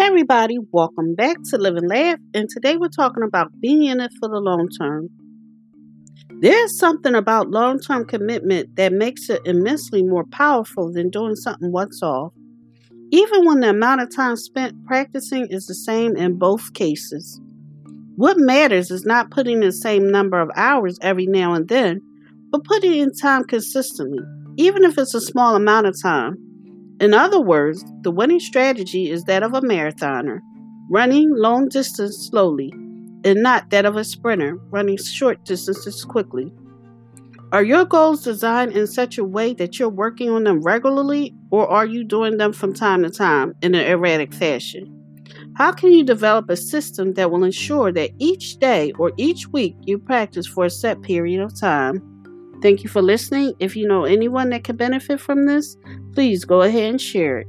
Everybody, welcome back to Live and Laugh, and today we're talking about being in it for the long term. There's something about long term commitment that makes it immensely more powerful than doing something once off, even when the amount of time spent practicing is the same in both cases. What matters is not putting the same number of hours every now and then, but putting in time consistently, even if it's a small amount of time. In other words, the winning strategy is that of a marathoner, running long distance slowly, and not that of a sprinter, running short distances quickly. Are your goals designed in such a way that you're working on them regularly, or are you doing them from time to time in an erratic fashion? How can you develop a system that will ensure that each day or each week you practice for a set period of time? Thank you for listening. If you know anyone that could benefit from this, please go ahead and share it.